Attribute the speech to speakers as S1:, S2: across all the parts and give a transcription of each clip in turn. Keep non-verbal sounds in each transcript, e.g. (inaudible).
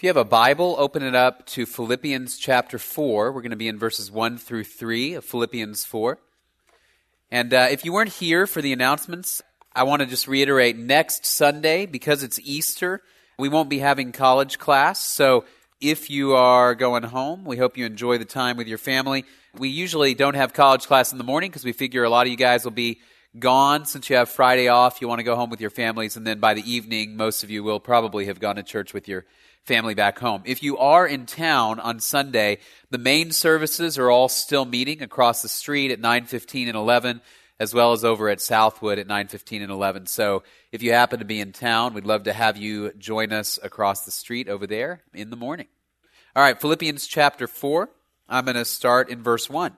S1: If you have a Bible, open it up to Philippians chapter 4. We're going to be in verses 1 through 3 of Philippians 4. And uh, if you weren't here for the announcements, I want to just reiterate next Sunday, because it's Easter, we won't be having college class. So if you are going home, we hope you enjoy the time with your family. We usually don't have college class in the morning because we figure a lot of you guys will be gone since you have Friday off. You want to go home with your families, and then by the evening, most of you will probably have gone to church with your family back home. If you are in town on Sunday, the main services are all still meeting across the street at 9:15 and 11 as well as over at Southwood at 9:15 and 11. So, if you happen to be in town, we'd love to have you join us across the street over there in the morning. All right, Philippians chapter 4. I'm going to start in verse 1.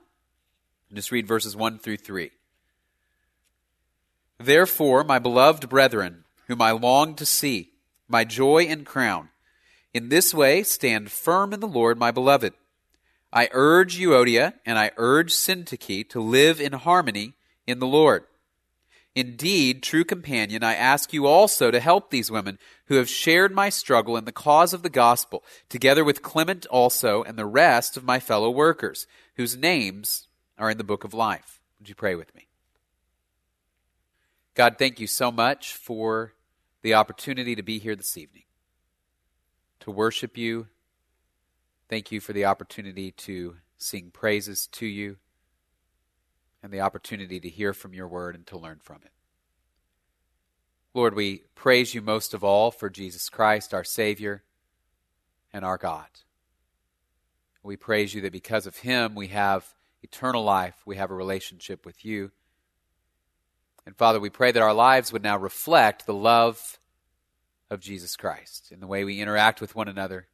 S1: Just read verses 1 through 3. Therefore, my beloved brethren, whom I long to see, my joy and crown, in this way, stand firm in the Lord, my beloved. I urge Euodia and I urge Syntyche to live in harmony in the Lord. Indeed, true companion, I ask you also to help these women who have shared my struggle in the cause of the gospel, together with Clement also and the rest of my fellow workers, whose names are in the book of life. Would you pray with me? God, thank you so much for the opportunity to be here this evening to worship you. Thank you for the opportunity to sing praises to you and the opportunity to hear from your word and to learn from it. Lord, we praise you most of all for Jesus Christ, our Savior and our God. We praise you that because of him we have eternal life, we have a relationship with you. And Father, we pray that our lives would now reflect the love of Jesus Christ in the way we interact with one another,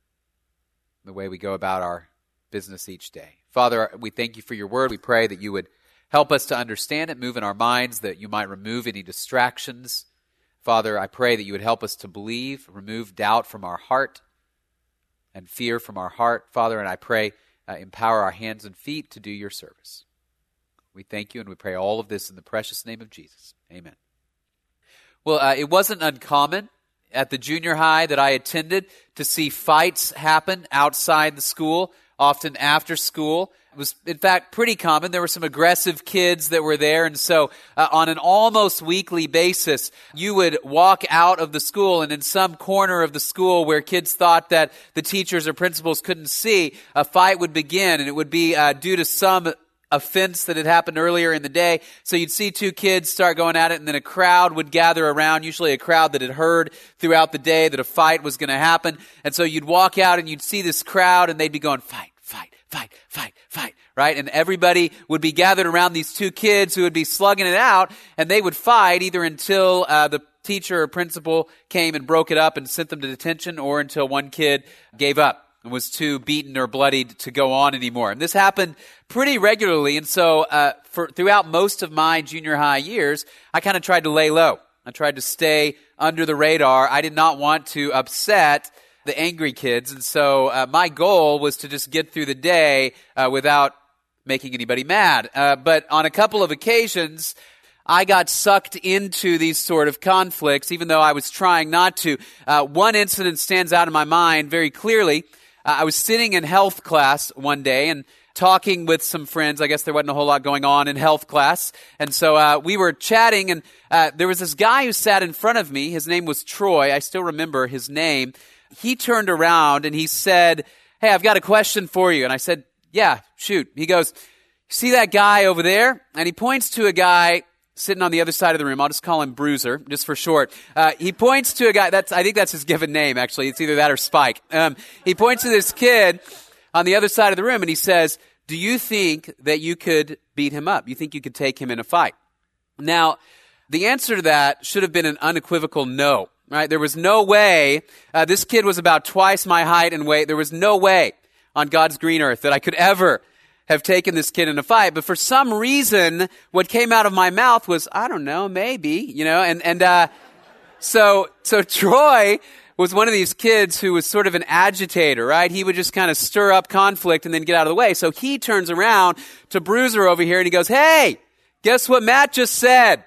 S1: the way we go about our business each day. Father, we thank you for your word. We pray that you would help us to understand it, move in our minds, that you might remove any distractions. Father, I pray that you would help us to believe, remove doubt from our heart and fear from our heart. Father, and I pray, uh, empower our hands and feet to do your service. We thank you and we pray all of this in the precious name of Jesus. Amen. Well, uh, it wasn't uncommon at the junior high that I attended to see fights happen outside the school, often after school. It was, in fact, pretty common. There were some aggressive kids that were there. And so, uh, on an almost weekly basis, you would walk out of the school and in some corner of the school where kids thought that the teachers or principals couldn't see, a fight would begin. And it would be uh, due to some offense that had happened earlier in the day. So you'd see two kids start going at it and then a crowd would gather around, usually a crowd that had heard throughout the day that a fight was going to happen. And so you'd walk out and you'd see this crowd and they'd be going, fight, fight, fight, fight, fight, right? And everybody would be gathered around these two kids who would be slugging it out and they would fight either until uh, the teacher or principal came and broke it up and sent them to detention or until one kid gave up was too beaten or bloodied to go on anymore. And this happened pretty regularly. And so, uh, for throughout most of my junior high years, I kind of tried to lay low. I tried to stay under the radar. I did not want to upset the angry kids. And so, uh, my goal was to just get through the day uh, without making anybody mad. Uh, but on a couple of occasions, I got sucked into these sort of conflicts, even though I was trying not to. Uh, one incident stands out in my mind very clearly. Uh, I was sitting in health class one day and talking with some friends. I guess there wasn't a whole lot going on in health class. And so uh, we were chatting, and uh, there was this guy who sat in front of me. His name was Troy. I still remember his name. He turned around and he said, Hey, I've got a question for you. And I said, Yeah, shoot. He goes, See that guy over there? And he points to a guy sitting on the other side of the room. I'll just call him Bruiser, just for short. Uh, he points to a guy. That's I think that's his given name. Actually, it's either that or Spike. Um, he points to this kid on the other side of the room, and he says, "Do you think that you could beat him up? You think you could take him in a fight?" Now, the answer to that should have been an unequivocal no. Right? There was no way. Uh, this kid was about twice my height and weight. There was no way on God's green earth that I could ever have taken this kid in a fight. But for some reason, what came out of my mouth was, I don't know, maybe, you know, and, and, uh, so, so (laughs) Troy was one of these kids who was sort of an agitator, right? He would just kind of stir up conflict and then get out of the way. So he turns around to Bruiser over here and he goes, Hey, guess what Matt just said?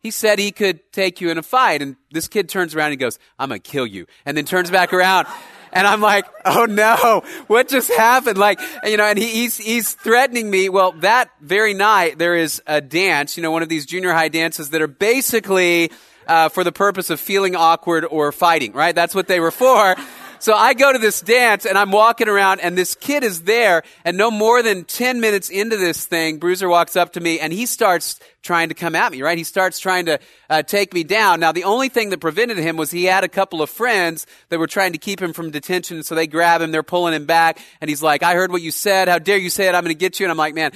S1: he said he could take you in a fight. And this kid turns around and he goes, I'm going to kill you. And then turns back around. And I'm like, oh no, what just happened? Like, you know, and he, he's, he's threatening me. Well, that very night, there is a dance, you know, one of these junior high dances that are basically, uh, for the purpose of feeling awkward or fighting, right? That's what they were for. So I go to this dance and I'm walking around and this kid is there and no more than 10 minutes into this thing, Bruiser walks up to me and he starts trying to come at me, right? He starts trying to uh, take me down. Now, the only thing that prevented him was he had a couple of friends that were trying to keep him from detention. So they grab him, they're pulling him back and he's like, I heard what you said. How dare you say it? I'm going to get you. And I'm like, man,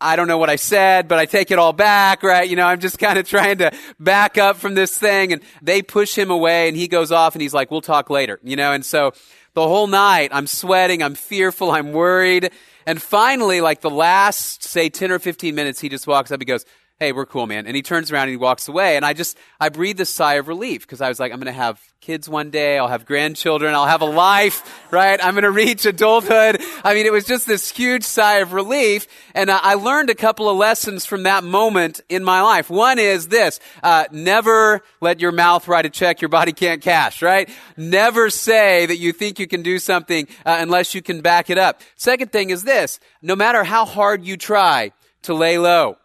S1: I don't know what I said, but I take it all back, right? You know, I'm just kind of trying to back up from this thing and they push him away and he goes off and he's like, we'll talk later, you know, and so the whole night I'm sweating, I'm fearful, I'm worried. And finally, like the last, say 10 or 15 minutes, he just walks up, he goes, hey, we're cool, man. And he turns around and he walks away. And I just, I breathe a sigh of relief because I was like, I'm going to have kids one day. I'll have grandchildren. I'll have a life, right? I'm going to reach adulthood. I mean, it was just this huge sigh of relief. And I learned a couple of lessons from that moment in my life. One is this, uh, never let your mouth write a check your body can't cash, right? Never say that you think you can do something uh, unless you can back it up. Second thing is this, no matter how hard you try to lay low,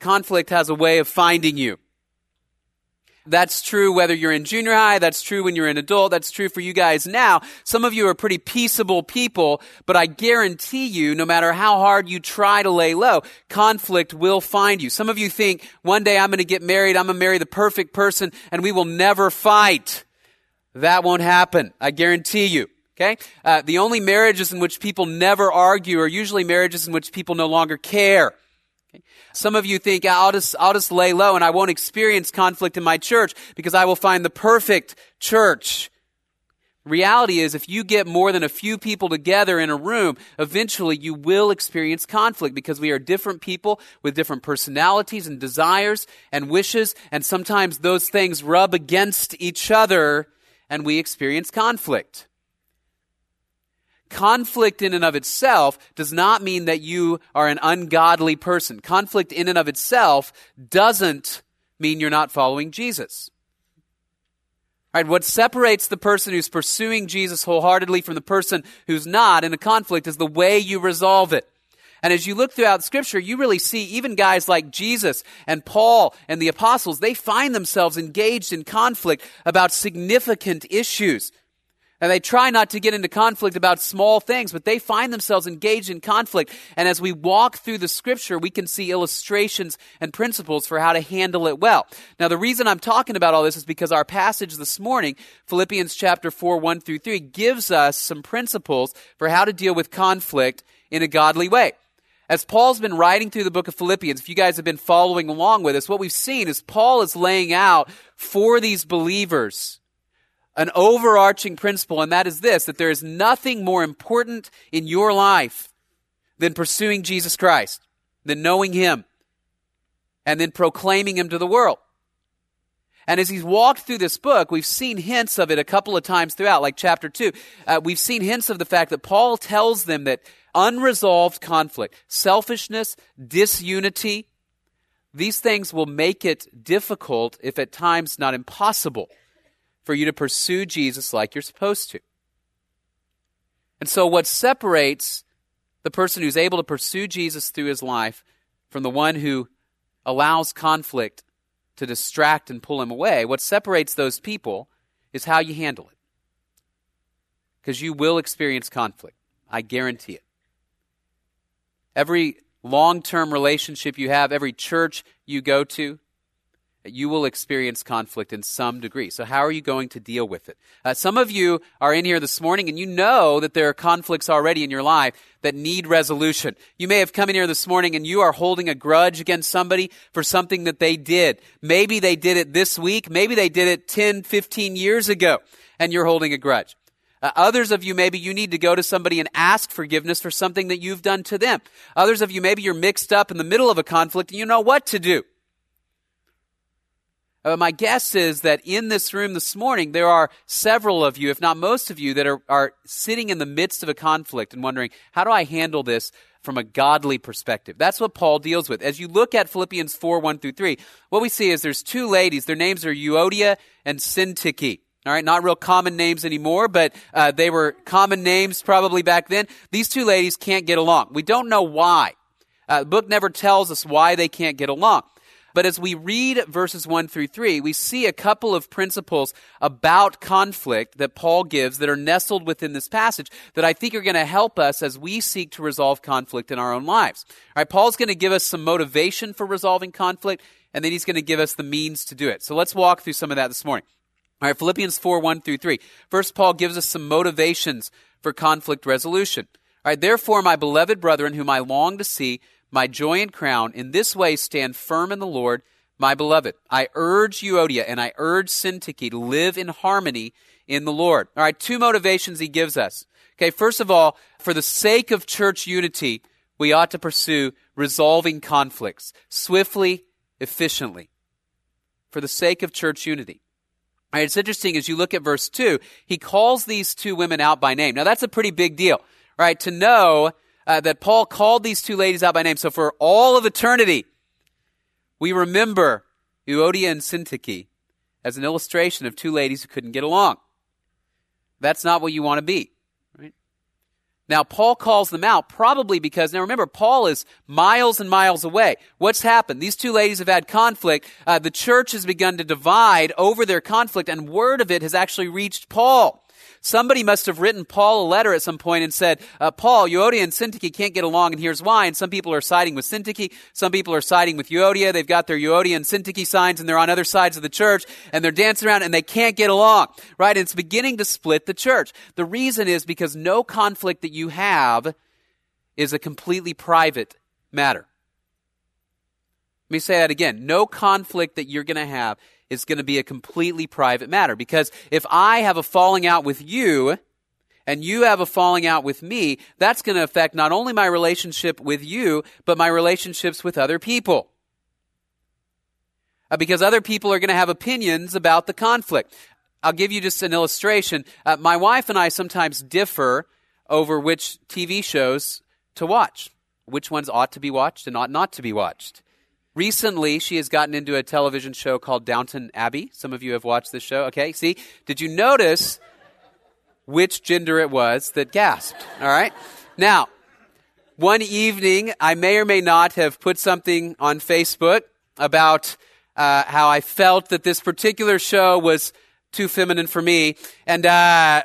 S1: conflict has a way of finding you. That's true whether you're in junior high, that's true when you're an adult, that's true for you guys now. Some of you are pretty peaceable people, but I guarantee you, no matter how hard you try to lay low, conflict will find you. Some of you think, one day I'm going to get married, I'm going to marry the perfect person, and we will never fight. That won't happen. I guarantee you. Okay? Uh, the only marriages in which people never argue are usually marriages in which people no longer care. Some of you think I'll just, I'll just lay low and I won't experience conflict in my church because I will find the perfect church. Reality is, if you get more than a few people together in a room, eventually you will experience conflict because we are different people with different personalities and desires and wishes, and sometimes those things rub against each other and we experience conflict. Conflict in and of itself does not mean that you are an ungodly person. Conflict in and of itself doesn't mean you're not following Jesus. Right, what separates the person who's pursuing Jesus wholeheartedly from the person who's not in a conflict is the way you resolve it. And as you look throughout scripture, you really see even guys like Jesus and Paul and the apostles, they find themselves engaged in conflict about significant issues. And they try not to get into conflict about small things, but they find themselves engaged in conflict. And as we walk through the scripture, we can see illustrations and principles for how to handle it well. Now, the reason I'm talking about all this is because our passage this morning, Philippians chapter 4, 1 through 3, gives us some principles for how to deal with conflict in a godly way. As Paul's been writing through the book of Philippians, if you guys have been following along with us, what we've seen is Paul is laying out for these believers an overarching principle, and that is this that there is nothing more important in your life than pursuing Jesus Christ, than knowing Him, and then proclaiming Him to the world. And as he's walked through this book, we've seen hints of it a couple of times throughout, like chapter 2. Uh, we've seen hints of the fact that Paul tells them that unresolved conflict, selfishness, disunity, these things will make it difficult, if at times not impossible, for you to pursue Jesus like you're supposed to. And so, what separates the person who's able to pursue Jesus through his life from the one who allows conflict to distract and pull him away, what separates those people is how you handle it. Because you will experience conflict. I guarantee it. Every long term relationship you have, every church you go to, you will experience conflict in some degree. So, how are you going to deal with it? Uh, some of you are in here this morning and you know that there are conflicts already in your life that need resolution. You may have come in here this morning and you are holding a grudge against somebody for something that they did. Maybe they did it this week. Maybe they did it 10, 15 years ago and you're holding a grudge. Uh, others of you, maybe you need to go to somebody and ask forgiveness for something that you've done to them. Others of you, maybe you're mixed up in the middle of a conflict and you know what to do. Uh, my guess is that in this room this morning, there are several of you, if not most of you, that are, are sitting in the midst of a conflict and wondering, how do I handle this from a godly perspective? That's what Paul deals with. As you look at Philippians 4 1 through 3, what we see is there's two ladies. Their names are Euodia and Syntyche. All right, not real common names anymore, but uh, they were common names probably back then. These two ladies can't get along. We don't know why. Uh, the book never tells us why they can't get along. But as we read verses 1 through 3, we see a couple of principles about conflict that Paul gives that are nestled within this passage that I think are going to help us as we seek to resolve conflict in our own lives. All right, Paul's going to give us some motivation for resolving conflict, and then he's going to give us the means to do it. So let's walk through some of that this morning. All right, Philippians 4, 1 through 3. First, Paul gives us some motivations for conflict resolution. All right, therefore, my beloved brethren, whom I long to see, my joy and crown, in this way stand firm in the Lord, my beloved. I urge Euodia and I urge Syntyche to live in harmony in the Lord. All right, two motivations he gives us. Okay, first of all, for the sake of church unity, we ought to pursue resolving conflicts swiftly, efficiently. For the sake of church unity. All right, it's interesting as you look at verse 2, he calls these two women out by name. Now, that's a pretty big deal, right? To know uh, that Paul called these two ladies out by name. So for all of eternity, we remember Euodia and Syntyche as an illustration of two ladies who couldn't get along. That's not what you want to be. Right? Now, Paul calls them out probably because, now remember, Paul is miles and miles away. What's happened? These two ladies have had conflict. Uh, the church has begun to divide over their conflict, and word of it has actually reached Paul. Somebody must have written Paul a letter at some point and said, uh, Paul, Euodia and Syntyche can't get along, and here's why. And some people are siding with Syntyche. Some people are siding with Euodia. They've got their Euodia and Syntyche signs, and they're on other sides of the church, and they're dancing around, and they can't get along, right? And it's beginning to split the church. The reason is because no conflict that you have is a completely private matter. Let me say that again. No conflict that you're going to have is going to be a completely private matter. Because if I have a falling out with you, and you have a falling out with me, that's going to affect not only my relationship with you, but my relationships with other people. Uh, because other people are going to have opinions about the conflict. I'll give you just an illustration. Uh, my wife and I sometimes differ over which TV shows to watch, which ones ought to be watched and ought not to be watched. Recently, she has gotten into a television show called Downton Abbey. Some of you have watched this show. Okay, see? Did you notice which gender it was that gasped? All right? Now, one evening, I may or may not have put something on Facebook about uh, how I felt that this particular show was too feminine for me. And uh,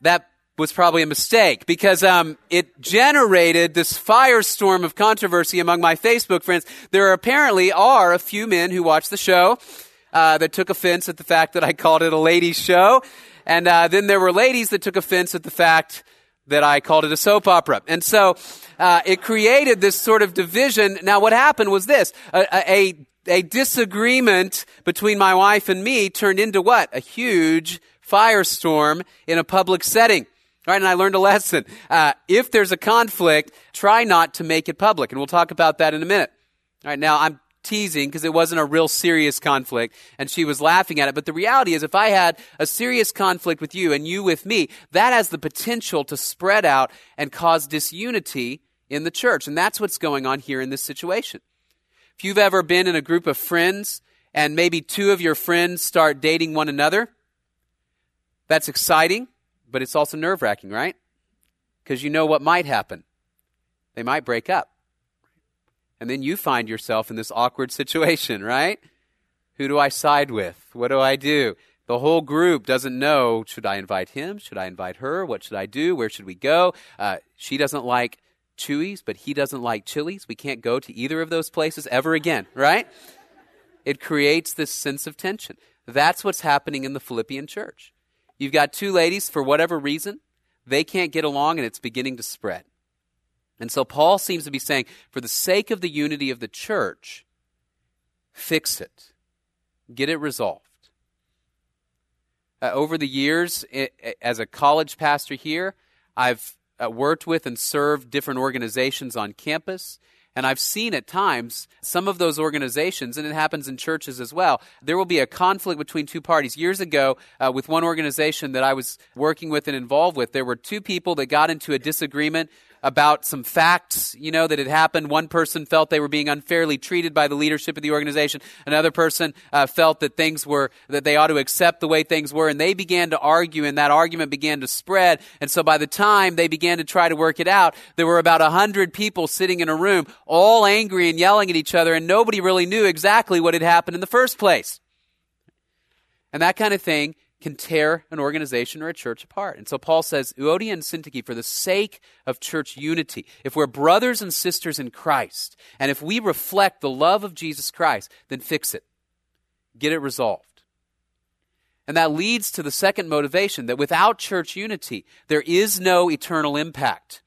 S1: that was probably a mistake because um, it generated this firestorm of controversy among my Facebook friends. There apparently are a few men who watch the show uh, that took offense at the fact that I (laughs) called it a ladies' show, and uh, then there were ladies that took offense at the fact that I called it a soap opera. And so uh, it created this sort of division. Now, what happened was this: a, a a disagreement between my wife and me turned into what? A huge firestorm in a public setting. Right, and I learned a lesson. Uh, if there's a conflict, try not to make it public, and we'll talk about that in a minute. All right, now I'm teasing because it wasn't a real serious conflict, and she was laughing at it. But the reality is, if I had a serious conflict with you and you with me, that has the potential to spread out and cause disunity in the church, and that's what's going on here in this situation. If you've ever been in a group of friends and maybe two of your friends start dating one another, that's exciting but it's also nerve wracking, right? Because you know what might happen. They might break up. And then you find yourself in this awkward (laughs) situation, right? Who do I side with? What do I do? The whole group doesn't know should I invite him? Should I invite her? What should I do? Where should we go? Uh, she doesn't like Chuy's, but he doesn't like Chili's. We can't go to either of those places ever again, right? It creates this sense of tension. That's what's happening in the Philippian church. You've got two ladies, for whatever reason, they can't get along and it's beginning to spread. And so Paul seems to be saying, for the sake of the unity of the church, fix it, get it resolved. Uh, over the years, it, as a college pastor here, I've uh, worked with and served different organizations on campus. And I've seen at times some of those organizations, and it happens in churches as well. There will be a conflict between two parties. Years ago, uh, with one organization that I was working with and involved with, there were two people that got into a disagreement about some facts, you know, that had happened. One person felt they were being unfairly treated by the leadership of the organization. Another person uh, felt that things were, that they ought to accept the way things were. And they began to argue and that argument began to spread. And so by the time they began to try to work it out, there were about a hundred people sitting in a room, all angry and yelling at each other. And nobody really knew exactly what had happened in the first place. And that kind of thing can tear an organization or a church apart. And so Paul says, Euodia and Syntyche, for the sake of church unity, if we're brothers and sisters in Christ, and if we reflect the love of Jesus Christ, then fix it. Get it resolved. And that leads to the second motivation that without church unity, there is no eternal impact.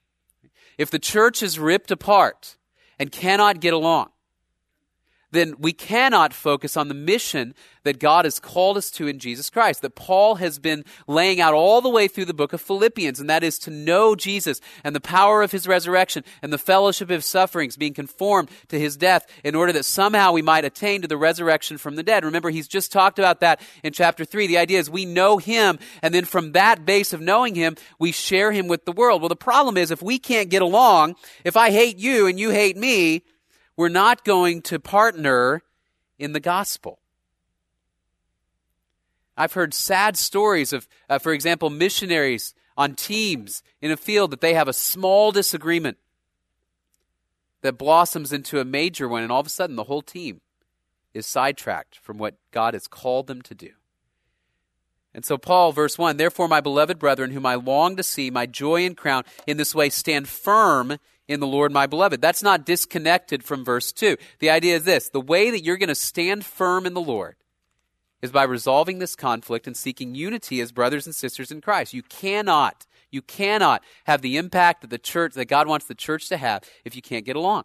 S1: If the church is ripped apart and cannot get along, then we cannot focus on the mission that God has called us to in Jesus Christ, that Paul has been laying out all the way through the book of Philippians, and that is to know Jesus and the power of his resurrection and the fellowship of sufferings, being conformed to his death, in order that somehow we might attain to the resurrection from the dead. Remember, he's just talked about that in chapter 3. The idea is we know him, and then from that base of knowing him, we share him with the world. Well, the problem is if we can't get along, if I hate you and you hate me, we're not going to partner in the gospel. I've heard sad stories of, uh, for example, missionaries on teams in a field that they have a small disagreement that blossoms into a major one, and all of a sudden the whole team is sidetracked from what God has called them to do. And so, Paul, verse 1 Therefore, my beloved brethren, whom I long to see, my joy and crown, in this way stand firm in the Lord, my beloved. That's not disconnected from verse 2. The idea is this the way that you're going to stand firm in the Lord is by resolving this conflict and seeking unity as brothers and sisters in Christ. You cannot, you cannot have the impact that the church, that God wants the church to have if you can't get along.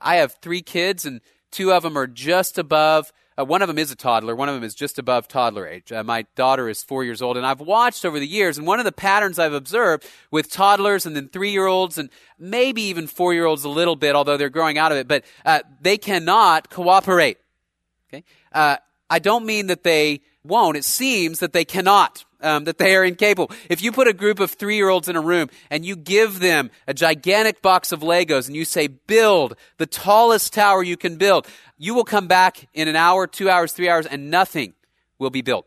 S1: I have three kids, and two of them are just above uh, one of them is a toddler. One of them is just above toddler age. Uh, my daughter is four years old, and I've watched over the years, and one of the patterns I've observed with toddlers and then three year olds and maybe even four year olds a little bit, although they're growing out of it, but uh, they cannot cooperate. Okay, uh, I don't mean that they won't. It seems that they cannot um, that they are incapable. If you put a group of three year olds in a room and you give them a gigantic box of Legos and you say, build the tallest tower you can build, you will come back in an hour, two hours, three hours, and nothing will be built.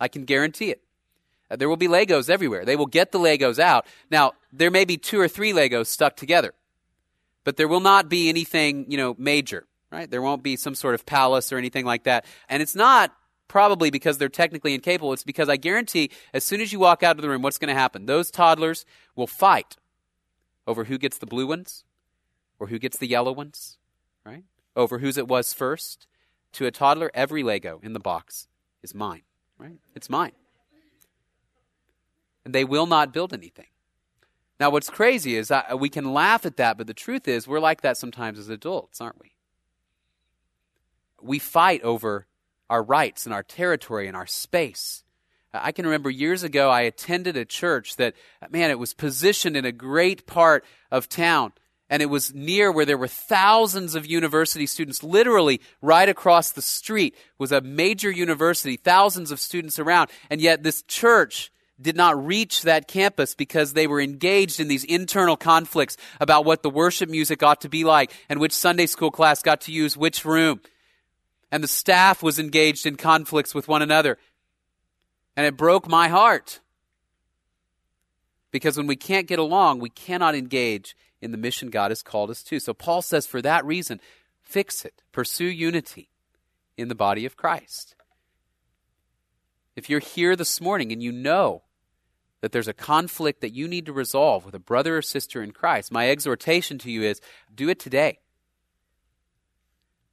S1: I can guarantee it. Uh, there will be Legos everywhere. They will get the Legos out. Now, there may be two or three Legos stuck together, but there will not be anything, you know, major, right? There won't be some sort of palace or anything like that. And it's not probably because they're technically incapable. It's because I guarantee as soon as you walk out of the room, what's going to happen? Those toddlers will fight over who gets the blue ones or who gets the yellow ones, right? Over whose it was first. To a toddler, every Lego in the box is mine, right? It's mine. And they will not build anything. Now, what's crazy is I, we can laugh at that, but the truth is we're like that sometimes as adults, aren't we? We fight over our rights and our territory and our space. I can remember years ago I attended a church that, man, it was positioned in a great part of town. And it was near where there were thousands of university students. Literally, right across the street was a major university, thousands of students around. And yet, this church did not reach that campus because they were engaged in these internal conflicts about what the worship music ought to be like and which Sunday school class got to use which room and the staff was engaged in conflicts with one another. And it broke my heart. Because when we can't get along, we cannot engage in the mission God has called us to. So Paul says, for that reason, fix it. Pursue unity in the body of Christ. If you're here this morning and you know that there's a conflict that you need to resolve with a brother or sister in Christ, my exhortation to you is do it today.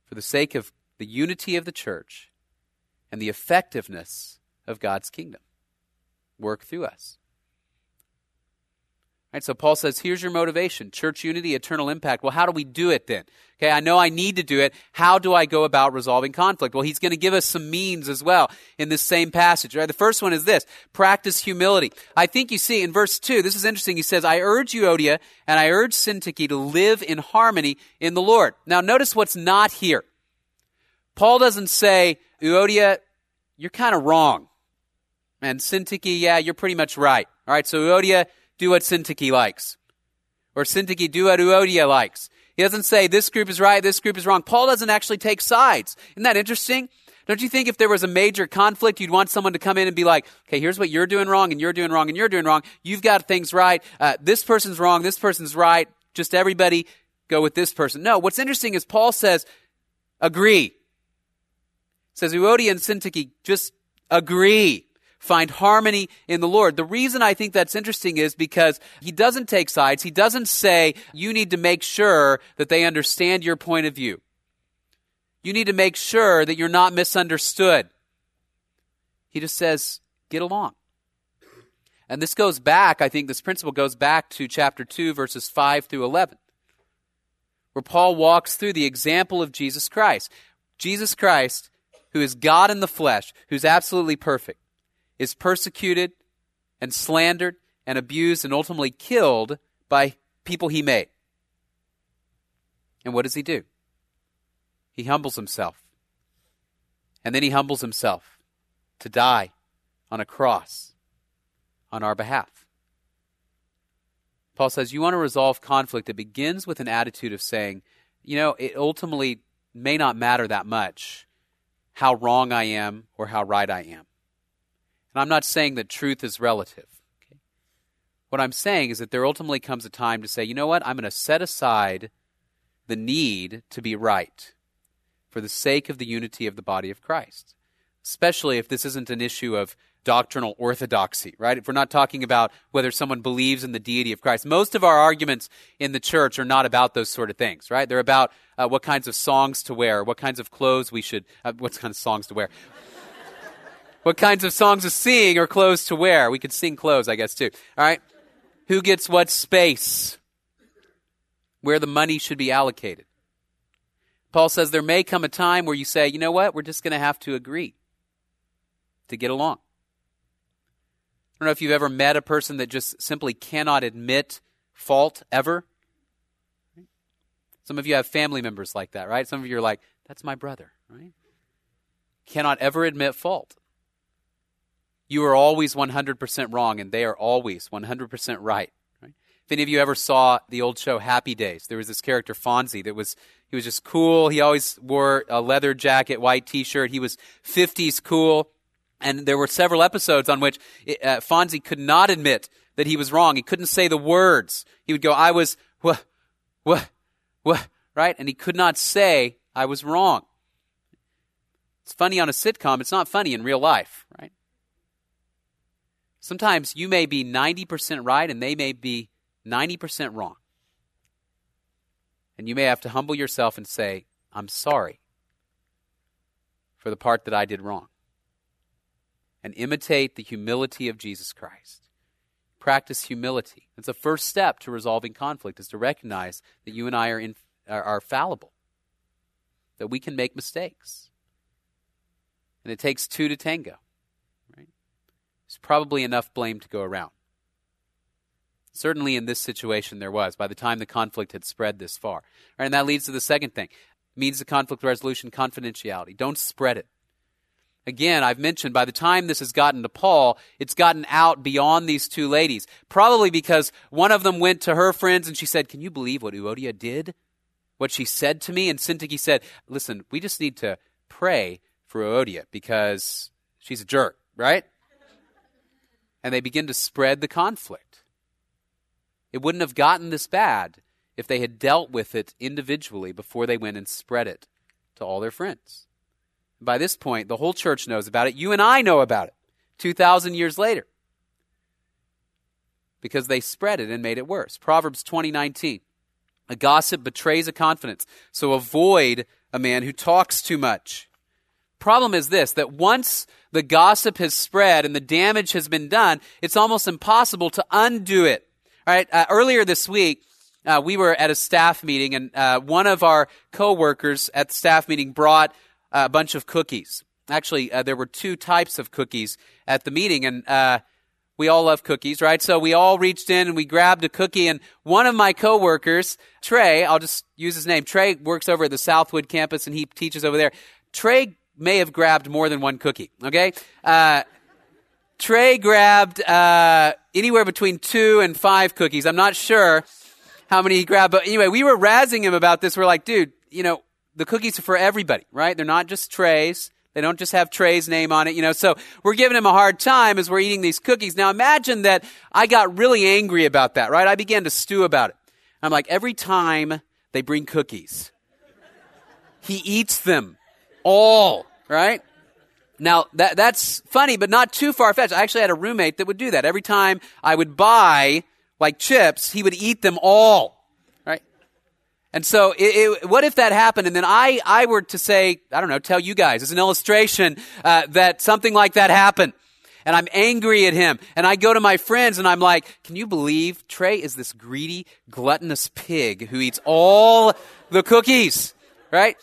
S1: For the sake of the unity of the church, and the effectiveness of God's kingdom work through us. Right, so Paul says, here's your motivation church unity, eternal impact. Well, how do we do it then? Okay, I know I need to do it. How do I go about resolving conflict? Well, he's going to give us some means as well in this same passage. Right? The first one is this practice humility. I think you see in verse 2, this is interesting. He says, I urge Euodia, and I urge Syntyche to live in harmony in the Lord. Now, notice what's not here. Paul doesn't say, Euodia, you're kind of wrong. And Syntyche, yeah, you're pretty much right. All right, so Euodia, do what Syntyche likes. Or Syntyche, do what Euodia likes. He doesn't say this group is right, this group is wrong. Paul doesn't actually take sides. Isn't that interesting? Don't you think if there was a major conflict, you'd want someone to come in and be like, okay, here's what you're doing wrong, and you're doing wrong, and you're doing wrong. You've got things right. Uh, this person's wrong, this person's right. Just everybody go with this person. No, what's interesting is Paul says, agree. Says Euodia and Syntyche, just agree find harmony in the Lord. The reason I think that's interesting is because he doesn't take sides. He doesn't say, you need to make sure that they understand your point of view. You need to make sure that you're not misunderstood. He just says, get along. And this goes back, I think this principle goes back to chapter 2, verses 5 through 11, where Paul walks through the example of Jesus Christ. Jesus Christ, who is God in the flesh, who's absolutely perfect is persecuted and slandered and abused and ultimately killed by people he made. And what does he do? He humbles himself. And then he humbles himself to die on a cross on our behalf. Paul says, You want to resolve conflict. It begins with an attitude of saying, You know, it ultimately may not matter that much how wrong I am or how right I am. And I'm not saying that truth is relative. Okay? What I'm saying is that there ultimately comes a time to say, you know what? I'm going to set aside the need to be right for the sake of the unity of the body of Christ. Especially if this isn't an issue of doctrinal orthodoxy, right? If we're not talking about whether someone believes in the deity of Christ. Most of our arguments in the church are not about those sort of things, right? They're about uh, what kinds of songs to wear, what kinds of clothes we should, uh, what kinds of songs to wear, (laughs) what kinds of songs to sing or clothes to wear. We could sing clothes, I guess, too. All right? Who gets what space? Where the money should be allocated. Paul says there may come a time where you say, you know what? We're just going to have to agree to get along. I don't know if you've ever met a person that just simply cannot admit fault ever. Some of you have family members like that, right? Some of you are like, that's my brother, right? Cannot ever admit fault you are always 100% wrong and they are always 100% right. If any of you ever saw the old show Happy Days, there was this character Fonzie that was he was just cool. He always wore a leather jacket, white T-shirt. He was 50s cool. And there were several episodes on which uh, Fonzie could not admit that he was wrong. He couldn't say the words. He would go, "I was what, what, what," right? And he could not say, "I was wrong." It's funny on a sitcom. It's not funny in real life, right? Sometimes you may be 90% right and they may be 90% wrong. And you may have to humble yourself and say, I'm sorry for the part that I did wrong. And imitate the humility of Jesus Christ. Practice humility. It's the first step to resolving conflict is to recognize that you and I are, in, are, are fallible, that we can make mistakes. And it takes two to tango. Right? There's probably enough blame to go around. Certainly in this situation, there was by the time the conflict had spread this far. Right, and that leads to the second thing means of conflict resolution confidentiality. Don't spread it. Again, I've mentioned by the time this has gotten to Paul, it's gotten out beyond these two ladies. Probably because one of them went to her friends and she said, Can you believe what Euodia did? What she said to me? And Syntyche said, Listen, we just need to pray for Euodia because she's a jerk, right? and they begin to spread the conflict. It wouldn't have gotten this bad if they had dealt with it individually before they went and spread it to all their friends. By this point, the whole church knows about it. You and I know about it 2,000 years later because they spread it and made it worse. Proverbs 20:19. A gossip betrays a confidence, so avoid a man who talks too much. Problem is this that once the gossip has spread and the damage has been done, it's almost impossible to undo it. All right, uh, earlier this week, uh, we were at a staff meeting, and uh, one of our coworkers at the staff meeting brought a bunch of cookies. Actually, uh, there were two types of cookies at the meeting, and uh, we all love cookies, right? So we all reached in and we grabbed a cookie, and one of my coworkers, Trey, I'll just use his name. Trey works over at the Southwood campus, and he teaches over there. Trey may have grabbed more than one cookie. Okay. Uh, Trey grabbed uh, anywhere between two and five cookies. I'm not sure how many he grabbed, but anyway, we were razzing him about this. We're like, dude, you know, the cookies are for everybody, right? They're not just Trey's. They don't just have Trey's name on it, you know. So we're giving him a hard time as we're eating these cookies. Now imagine that I got really angry about that, right? I began to stew about it. I'm like, every time they bring cookies, he eats them all, right? Now that that's funny, but not too far fetched. I actually had a roommate that would do that. Every time I would buy like chips, he would eat them all? And so, it, it, what if that happened, and then I I were to say, I don't know, tell you guys as an illustration uh, that something like that happened, and I'm angry at him, and I go to my friends and I'm like, can you believe Trey is this greedy, gluttonous pig who eats all the cookies, right?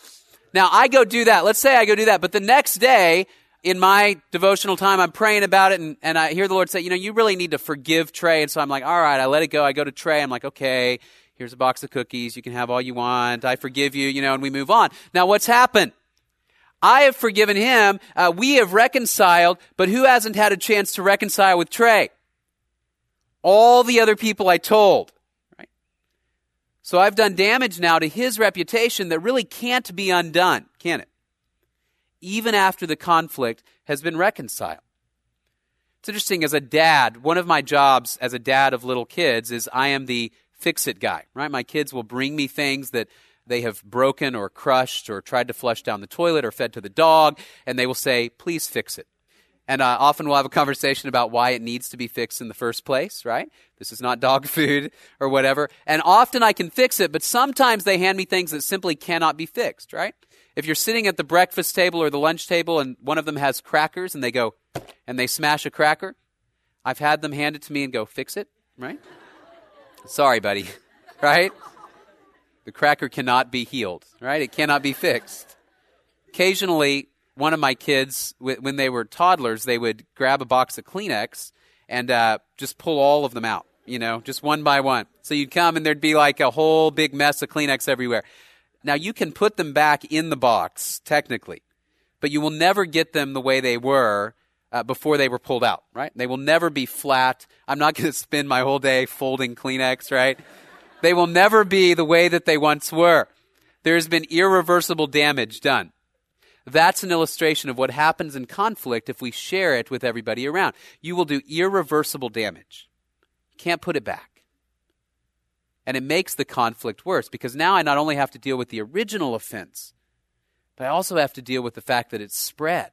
S1: Now I go do that. Let's say I go do that, but the next day, in my devotional time, I'm praying about it, and, and I hear the Lord say, you know, you really need to forgive Trey. And so I'm like, all right, I let it go. I go to Trey. I'm like, okay, here's a box of cookies. You can have all you want. I forgive you, you know, and we move on. Now, what's happened? I have forgiven him. Uh, we have reconciled, but who hasn't had a chance to reconcile with Trey? All the other people I told. Right? So I've done damage now to his reputation that really can't be undone, can it? even after the conflict has been reconciled. It's interesting, as a dad, one of my jobs as a dad of little kids is I am the fix it guy, right? My kids will bring me things that they have broken or crushed or tried to flush down the toilet or fed to the dog, and they will say, please fix it. And uh, often we'll have a conversation about why it needs to be fixed in the first place, right? This is not dog (laughs) food or whatever. And often I can fix it, but sometimes they hand me things that simply cannot be fixed, right? If you're sitting at the breakfast table or the lunch table and one of them has crackers and they go and they smash a cracker, I've had them hand it to me and go, fix it, right? Sorry, buddy, (laughs) right? The cracker cannot be healed, right? It cannot be fixed. Occasionally, one of my kids, when they were toddlers, they would grab a box of Kleenex and uh, just pull all of them out, you know, just one by one. So you'd come and there'd be like a whole big mess of Kleenex everywhere. Now, you can put them back in the box, technically, but you will never get them the way they were uh, before they were pulled out, right? They will never be flat. I'm not (laughs) going to spend my whole day folding Kleenex, right? they will never be the way that they once were. There's been irreversible damage done. That's an illustration of what happens in conflict if we share it with everybody around. You will do irreversible damage. Can't put it back. And it makes the conflict worse because now I not only have to deal with the original offense, but I also have to deal with the fact that it's spread.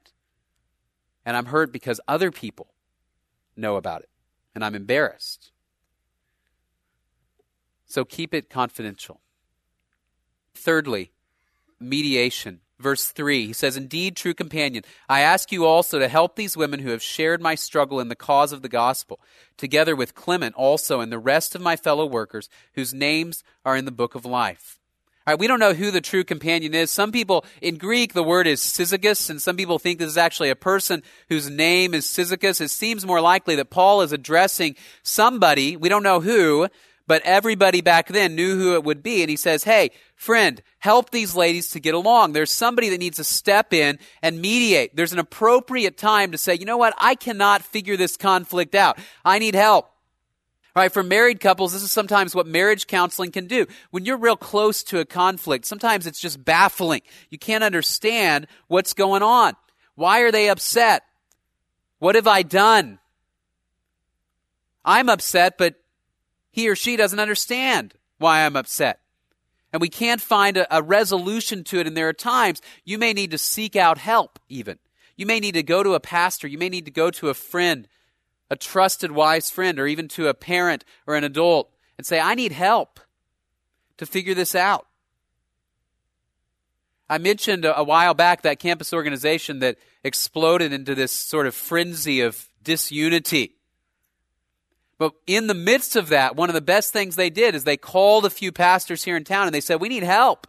S1: And I'm hurt because other people know about it. And I'm embarrassed. So keep it confidential. Thirdly, mediation. Verse 3, he says, Indeed, true companion, I ask you also to help these women who have shared my struggle in the cause of the gospel, together with Clement also and the rest of my fellow workers whose names are in the book of life. All right, we don't know who the true companion is. Some people, in Greek, the word is Syzygus, and some people think this is actually a person whose name is Syzygus. It seems more likely that Paul is addressing somebody, we don't know who, but everybody back then knew who it would be. And he says, Hey, friend, help these ladies to get along. There's somebody that needs to step in and mediate. There's an appropriate time to say, you know what? I cannot figure this conflict out. I need help. Right, for married couples, this is sometimes what marriage counseling can do. When you're real close to a conflict, sometimes it's just baffling. You can't understand what's going on. Why are they upset? What have I done? I'm upset, but he or she doesn't understand why I'm upset. And we can't find a, a, resolution to it. And there are times you may need to seek out help, even. You may need to go to a pastor. You may need to go to a friend, a trusted, wise friend, or even to a parent or an adult and say, I need help to figure this out. I mentioned a, while back that campus organization that exploded into this sort of frenzy of disunity But in the midst of that, one of the best things they did is they called a few pastors here in town and they said, We need help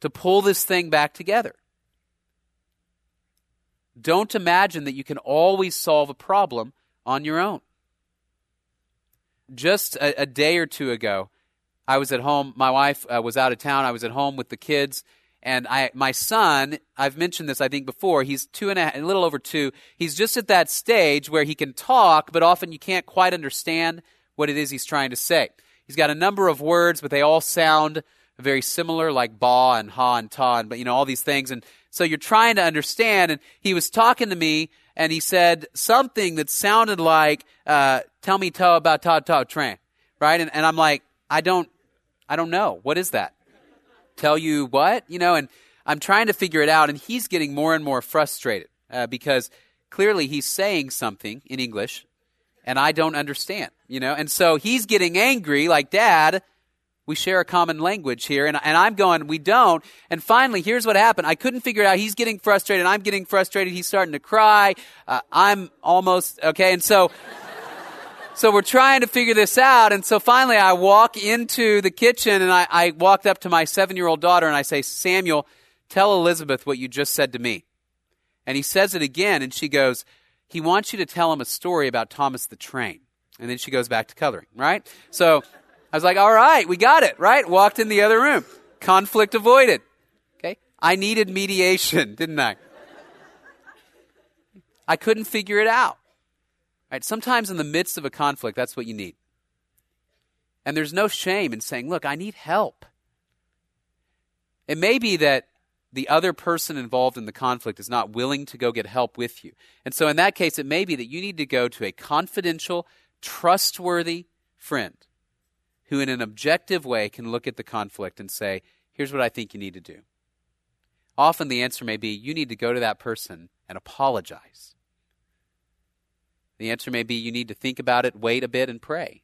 S1: to pull this thing back together. Don't imagine that you can always solve a problem on your own. Just a, a day or two ago, I was at home. My wife uh, was out of town. I was at home with the kids, and I, my son, I've mentioned this, I think, before. He's two and a, a little over two. He's just at that stage where he can talk, but often you can't quite understand what it is he's trying to say. He's got a number of words, but they all sound very similar, like ba and ha and ta, and but you know all these things. And so you're trying to understand. And he was talking to me, and he said something that sounded like, uh, "Tell me to about Todd Todd train," right? And, and I'm like, I don't, I don't know. What is that? tell you what, you know, and I'm trying to figure it out, and he's getting more and more frustrated uh, because clearly he's saying something in English, and I don't understand, you know, and so he's getting angry, like, Dad, we share a common language here, and, and I'm going, we don't. And finally, here's what happened. I couldn't figure it out. He's getting frustrated. I'm getting frustrated. He's starting to cry. Uh, I'm almost, okay, and so (laughs) so we're trying to figure this out. And so finally I walk into the kitchen and I, I walked up to my seven year old daughter and I say, Samuel, tell Elizabeth what you just said to me. And he says it again and she goes, he wants you to tell him a story about Thomas the Train. And then she goes back to coloring, right? So I was like, all right, we got it, right? Walked in the other room. Conflict avoided. Okay. I needed mediation, (laughs) didn't I? I couldn't figure it out. Right? Sometimes in the midst of a conflict, that's what you need. And there's no shame in saying, look, I need help. It may be that the other person involved in the conflict is not willing to go get help with you. And so in that case, it may be that you need to go to a confidential, trustworthy friend who, in an objective way, can look at the conflict and say, here's what I think you need to do. Often the answer may be, you need to go to that person and apologize. The answer may be you need to think about it, wait a bit, and pray.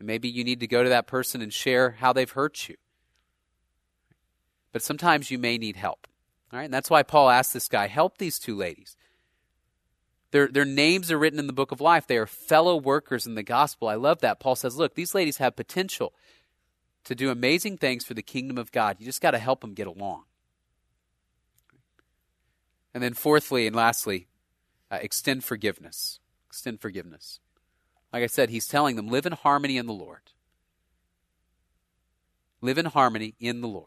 S1: And maybe you need to go to that person and share how they've hurt you. But sometimes you may need help. All right, and that's why Paul asked this guy, help these two ladies. Their, their names are written in the book of life. They are fellow workers in the gospel. I love that. Paul says, look, these ladies have potential to do amazing things for the kingdom of God. You just got to help them get along. And then, fourthly and lastly, uh, extend forgiveness. Extend forgiveness. Like I said, he's telling them live in harmony in the Lord. Live in harmony in the Lord.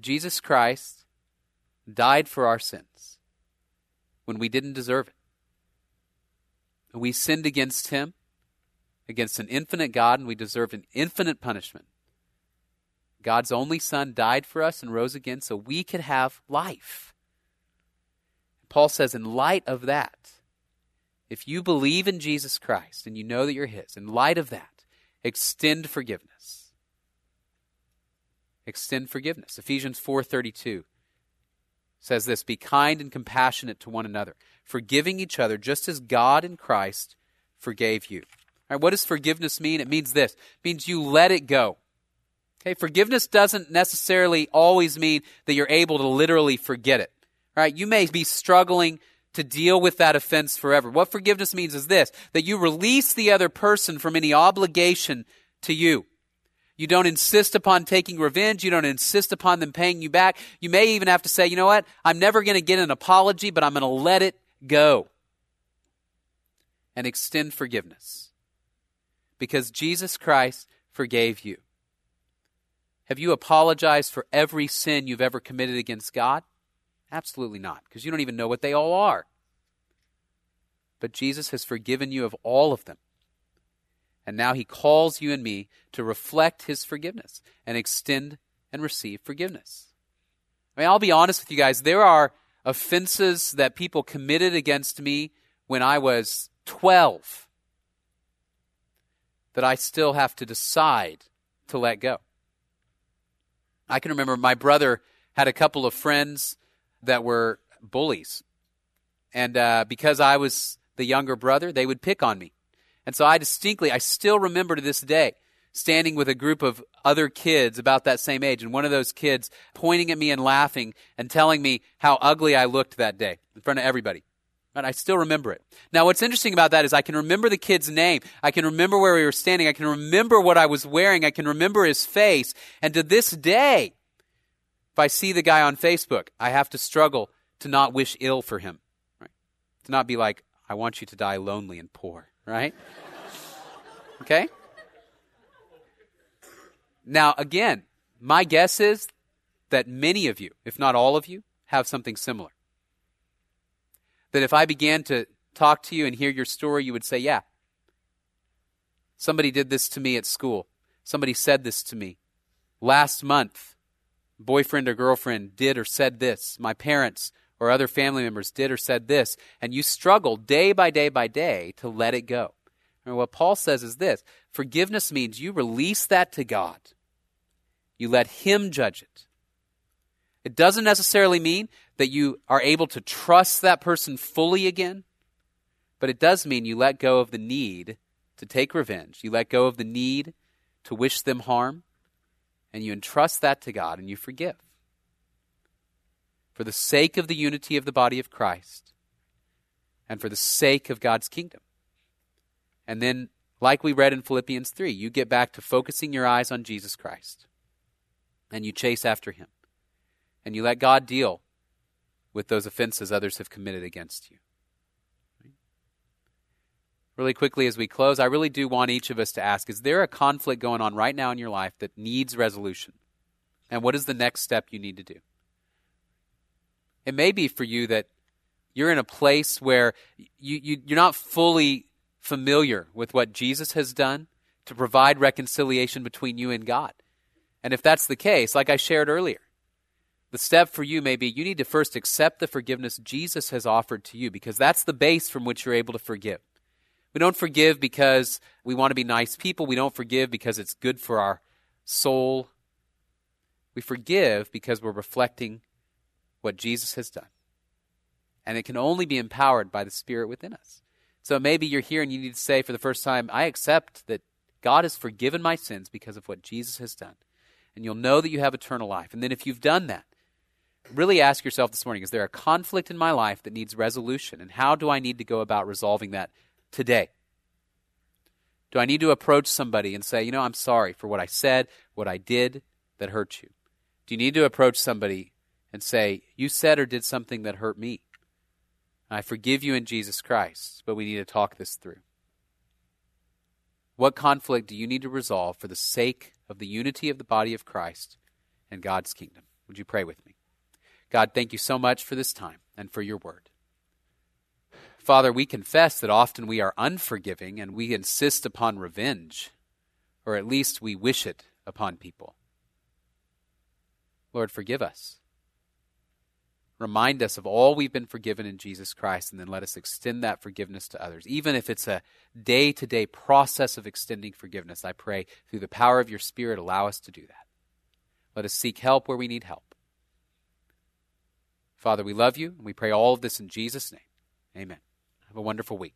S1: Jesus Christ died for our sins when we didn't deserve it. We sinned against him, against an infinite God, and we deserved an infinite punishment. God's only Son died for us and rose again so we could have life. Paul says, in light of that, if you believe in Jesus Christ and you know that you're His, in light of that, extend forgiveness. Extend forgiveness. Ephesians 4:32 says this, "Be kind and compassionate to one another, forgiving each other just as God in Christ forgave you." All right, what does forgiveness mean? It means this. It means you let it go. Okay, forgiveness doesn't necessarily always mean that you're able to literally forget it. Right, you may be struggling to deal with that offense forever. What forgiveness means is this that you release the other person from any obligation to you. You don't insist upon taking revenge. You don't insist upon them paying you back. You may even have to say, you know what? I'm never going to get an apology, but I'm going to let it go and extend forgiveness because Jesus Christ forgave you. Have you apologized for every sin you've ever committed against God? Absolutely not, because you don't even know what they all are. But Jesus has forgiven you of all of them. And now he calls you and me to reflect his forgiveness and extend and receive forgiveness. I mean, I'll be honest with you guys. There are offenses that people committed against me when I was 12 that I still have to decide to let go. I can remember my brother had a couple of friends that were bullies. And uh, because I was the younger brother, they would pick on me. And so I distinctly, I still remember to this day, standing with a group of other kids about that same age, and one of those kids pointing at me and laughing and telling me how ugly I looked that day in front of everybody. And I still remember it. Now, what's interesting about that is I can remember the kid's name. I can remember where we were standing. I can remember what I was wearing. I can remember his face. And to this day, if I see the guy on Facebook, I have to struggle to not wish ill for him. Right? To not be like, I want you to die lonely and poor, right? okay? Now, again, my guess is that many of you, if not all of you, have something similar. That if I began to talk to you and hear your story, you would say, Yeah, somebody did this to me at school. Somebody said this to me. Last month, boyfriend or girlfriend did or said this. My parents or other family members did or said this. And you struggle day by day by day to let it go. And what Paul says is this forgiveness means you release that to God, you let Him judge it. It doesn't necessarily mean that you are able to trust that person fully again, but it does mean you let go of the need to take revenge. You let go of the need to wish them harm, and you entrust that to God and you forgive. For the sake of the unity of the body of Christ and for the sake of God's kingdom. And then, like we read in Philippians 3, you get back to focusing your eyes on Jesus Christ and you chase after him and you let God deal with those offenses others have committed against you. Really quickly as we close, I really do want each of us to ask Is there a conflict going on right now in your life that needs resolution? And what is the next step you need to do? It may be for you that you're in a place where you, you, you're not fully familiar with what Jesus has done to provide reconciliation between you and God. And if that's the case, like I shared earlier, the step for you may be you need to first accept the forgiveness Jesus has offered to you because that's the base from which you're able to forgive. We don't forgive because we want to be nice people. We don't forgive because it's good for our soul. We forgive because we're reflecting what Jesus has done. And it can only be empowered by the Spirit within us. So maybe you're here and you need to say for the first time, I accept that God has forgiven my sins because of what Jesus has done. And you'll know that you have eternal life. And then if you've done that, really ask yourself this morning is there a conflict in my life that needs resolution? And how do I need to go about resolving that today? Do I need to approach somebody and say, you know, I'm sorry for what I said, what I did that hurt you? Do you need to approach somebody and say, you said or did something that hurt me? I forgive you in Jesus Christ, but we need to talk this through. What conflict do you need to resolve for the sake of the unity of the body of Christ and God's kingdom? Would you pray with me? God, thank you so much for this time and for your word. Father, we confess that often we are unforgiving and we insist upon revenge, or at least we wish it upon people. Lord, forgive us. Remind us of all we've been forgiven in Jesus Christ, and then let us extend that forgiveness to others. Even if it's a day to day process of extending forgiveness, I pray through the power of your Spirit, allow us to do that. Let us seek help where we need help. Father, we love you, and we pray all of this in Jesus' name. Amen. Have a wonderful week.